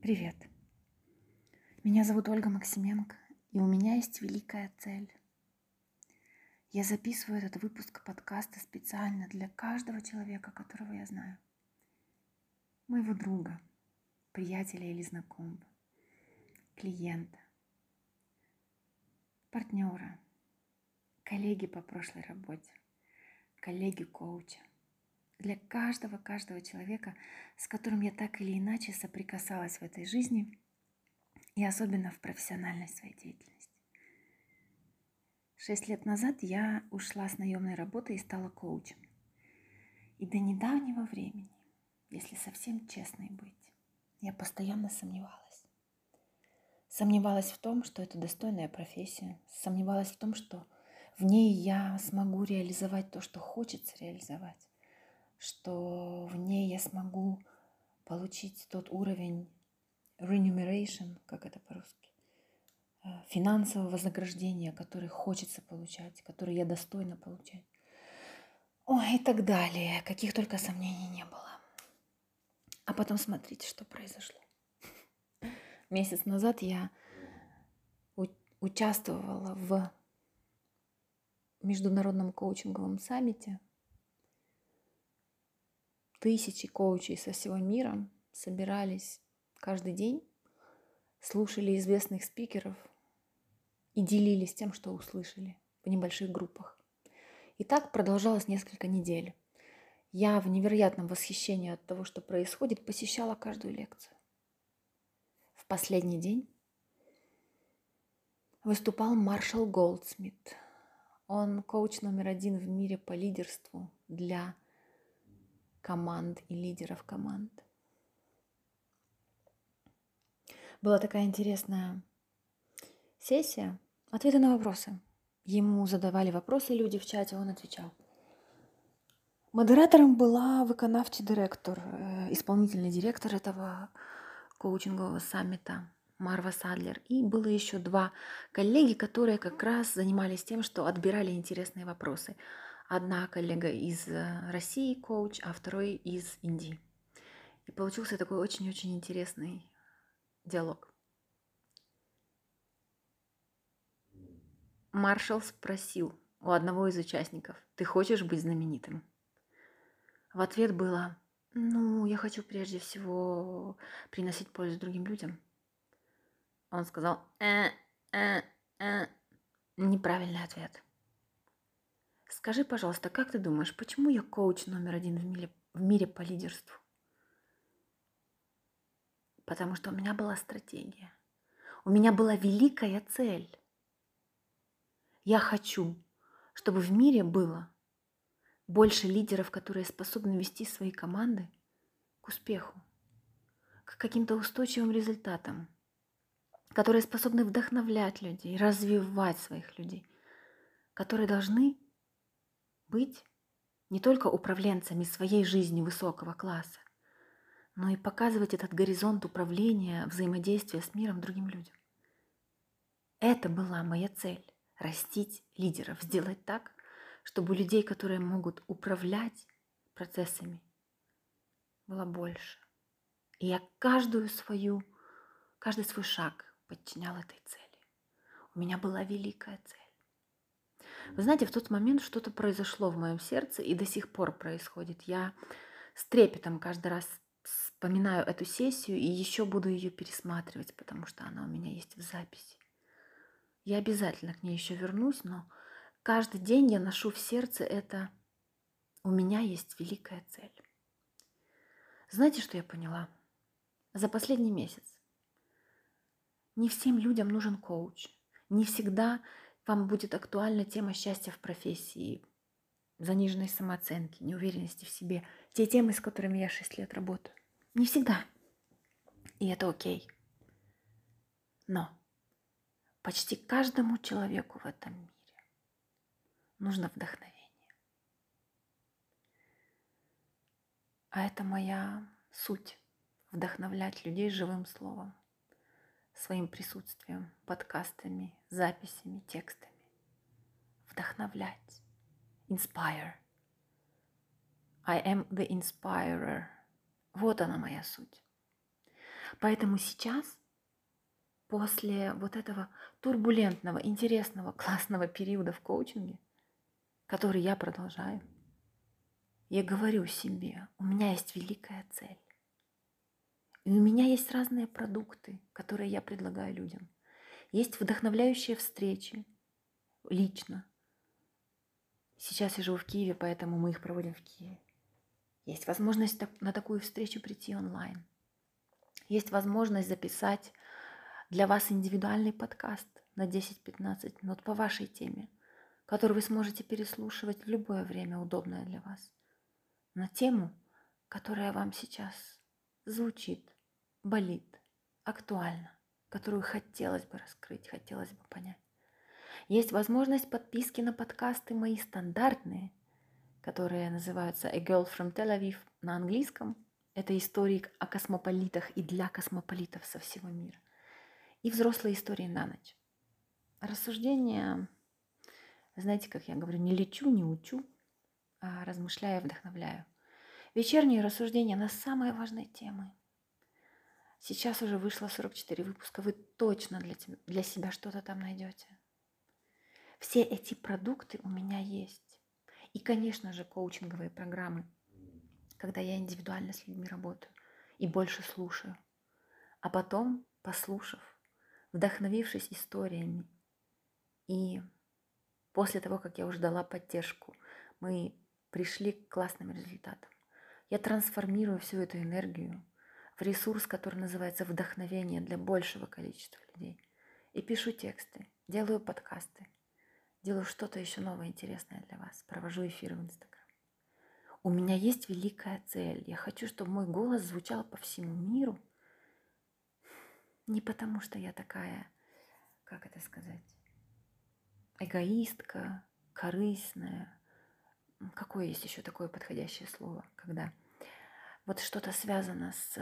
Привет. Меня зовут Ольга Максименко, и у меня есть великая цель. Я записываю этот выпуск подкаста специально для каждого человека, которого я знаю. Моего друга, приятеля или знакомого, клиента, партнера, коллеги по прошлой работе, коллеги-коуча. Для каждого, каждого человека, с которым я так или иначе соприкасалась в этой жизни, и особенно в профессиональной своей деятельности. Шесть лет назад я ушла с наемной работы и стала коучем. И до недавнего времени, если совсем честной быть, я постоянно сомневалась. Сомневалась в том, что это достойная профессия. Сомневалась в том, что в ней я смогу реализовать то, что хочется реализовать. Что в ней я смогу получить тот уровень remuneration, как это по-русски, Э, финансового вознаграждения, который хочется получать, который я достойна получать. Ой, и так далее. Каких только сомнений не было. А потом смотрите, что произошло. Месяц назад я участвовала в международном коучинговом саммите. Тысячи коучей со всего мира собирались каждый день, слушали известных спикеров – и делились тем, что услышали в небольших группах. И так продолжалось несколько недель. Я в невероятном восхищении от того, что происходит, посещала каждую лекцию. В последний день выступал Маршал Голдсмит. Он коуч номер один в мире по лидерству для команд и лидеров команд. Была такая интересная сессия ответы на вопросы. Ему задавали вопросы люди в чате, он отвечал. Модератором была виконавчий директор, э, исполнительный директор этого коучингового саммита Марва Садлер. И было еще два коллеги, которые как раз занимались тем, что отбирали интересные вопросы. Одна коллега из э, России, коуч, а второй из Индии. И получился такой очень-очень интересный диалог. Маршал спросил у одного из участников, «Ты хочешь быть знаменитым?» В ответ было, «Ну, я хочу прежде всего приносить пользу другим людям». Он сказал, э, э, э. Неправильный ответ. Скажи, пожалуйста, как ты думаешь, почему я коуч номер один в мире, в мире по лидерству? Потому что у меня была стратегия. У меня была великая цель. Я хочу, чтобы в мире было больше лидеров, которые способны вести свои команды к успеху, к каким-то устойчивым результатам, которые способны вдохновлять людей, развивать своих людей, которые должны быть не только управленцами своей жизни высокого класса, но и показывать этот горизонт управления, взаимодействия с миром другим людям. Это была моя цель растить лидеров, сделать так, чтобы у людей, которые могут управлять процессами, было больше. И я каждую свою, каждый свой шаг подчинял этой цели. У меня была великая цель. Вы знаете, в тот момент что-то произошло в моем сердце и до сих пор происходит. Я с трепетом каждый раз вспоминаю эту сессию и еще буду ее пересматривать, потому что она у меня есть в записи. Я обязательно к ней еще вернусь, но каждый день я ношу в сердце это «У меня есть великая цель». Знаете, что я поняла? За последний месяц не всем людям нужен коуч. Не всегда вам будет актуальна тема счастья в профессии, заниженной самооценки, неуверенности в себе. Те темы, с которыми я 6 лет работаю. Не всегда. И это окей. Но Почти каждому человеку в этом мире нужно вдохновение. А это моя суть – вдохновлять людей живым словом, своим присутствием, подкастами, записями, текстами. Вдохновлять. Inspire. I am the inspirer. Вот она моя суть. Поэтому сейчас, после вот этого турбулентного, интересного, классного периода в коучинге, который я продолжаю, я говорю себе, у меня есть великая цель. И у меня есть разные продукты, которые я предлагаю людям. Есть вдохновляющие встречи лично. Сейчас я живу в Киеве, поэтому мы их проводим в Киеве. Есть возможность на такую встречу прийти онлайн. Есть возможность записать для вас индивидуальный подкаст на 10-15 минут по вашей теме, который вы сможете переслушивать в любое время, удобное для вас, на тему, которая вам сейчас звучит, болит, актуальна, которую хотелось бы раскрыть, хотелось бы понять. Есть возможность подписки на подкасты мои стандартные, которые называются A Girl from Tel Aviv на английском. Это истории о космополитах и для космополитов со всего мира. И взрослые истории на ночь. Рассуждения, знаете, как я говорю, не лечу, не учу, а размышляю, вдохновляю. Вечерние рассуждения на самые важные темы. Сейчас уже вышло 44 выпуска, вы точно для, для себя что-то там найдете. Все эти продукты у меня есть. И, конечно же, коучинговые программы, когда я индивидуально с людьми работаю и больше слушаю. А потом, послушав, вдохновившись историями, и после того, как я уже дала поддержку, мы пришли к классным результатам. Я трансформирую всю эту энергию в ресурс, который называется вдохновение для большего количества людей. И пишу тексты, делаю подкасты – делаю что-то еще новое, интересное для вас. Провожу эфиры в Инстаграм. У меня есть великая цель. Я хочу, чтобы мой голос звучал по всему миру. Не потому, что я такая, как это сказать, эгоистка, корыстная. Какое есть еще такое подходящее слово, когда вот что-то связано с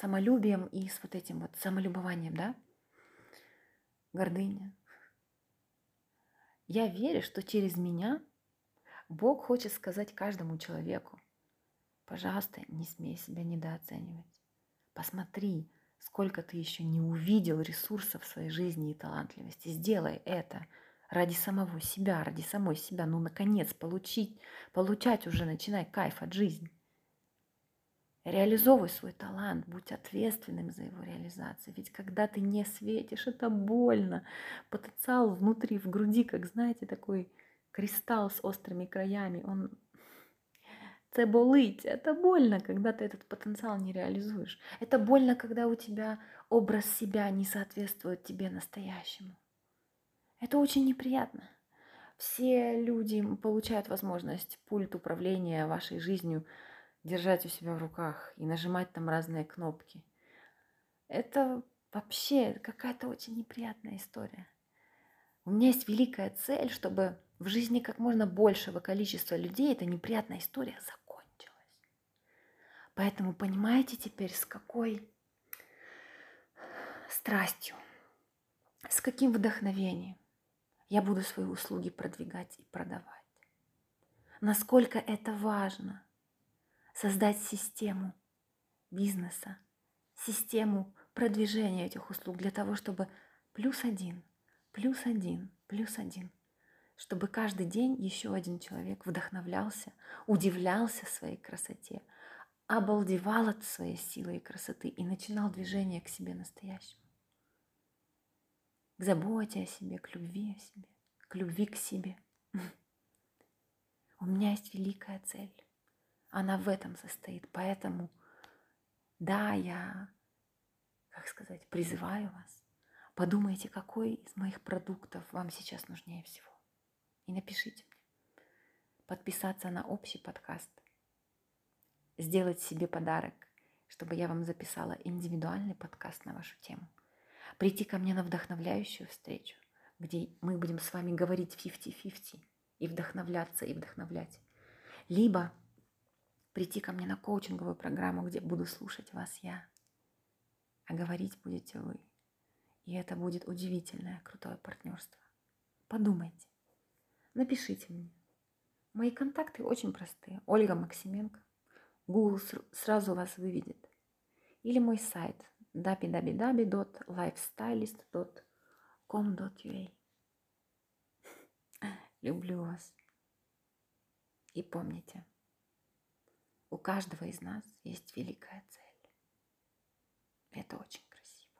самолюбием и с вот этим вот самолюбованием, да? Гордыня, я верю, что через меня Бог хочет сказать каждому человеку, пожалуйста, не смей себя недооценивать. Посмотри, сколько ты еще не увидел ресурсов своей жизни и талантливости. Сделай это ради самого себя, ради самой себя. Ну, наконец, получить, получать уже начинай кайф от жизни. Реализовывай свой талант, будь ответственным за его реализацию. Ведь когда ты не светишь, это больно. Потенциал внутри, в груди, как знаете, такой кристалл с острыми краями, он це болить. Это больно, когда ты этот потенциал не реализуешь. Это больно, когда у тебя образ себя не соответствует тебе настоящему. Это очень неприятно. Все люди получают возможность пульт управления вашей жизнью держать у себя в руках и нажимать там разные кнопки. Это вообще какая-то очень неприятная история. У меня есть великая цель, чтобы в жизни как можно большего количества людей эта неприятная история закончилась. Поэтому понимаете теперь, с какой страстью, с каким вдохновением я буду свои услуги продвигать и продавать. Насколько это важно – создать систему бизнеса, систему продвижения этих услуг для того, чтобы плюс один, плюс один, плюс один, чтобы каждый день еще один человек вдохновлялся, удивлялся своей красоте, обалдевал от своей силы и красоты и начинал движение к себе настоящему. К заботе о себе, к любви о себе, к любви к себе. У меня есть великая цель она в этом состоит. Поэтому, да, я, как сказать, призываю вас. Подумайте, какой из моих продуктов вам сейчас нужнее всего. И напишите мне. Подписаться на общий подкаст. Сделать себе подарок, чтобы я вам записала индивидуальный подкаст на вашу тему. Прийти ко мне на вдохновляющую встречу, где мы будем с вами говорить 50-50 и вдохновляться, и вдохновлять. Либо прийти ко мне на коучинговую программу, где буду слушать вас я, а говорить будете вы. И это будет удивительное, крутое партнерство. Подумайте, напишите мне. Мои контакты очень простые. Ольга Максименко. Google сразу вас выведет. Или мой сайт www.lifestylist.com.ua Люблю вас. И помните, у каждого из нас есть великая цель. Это очень красиво.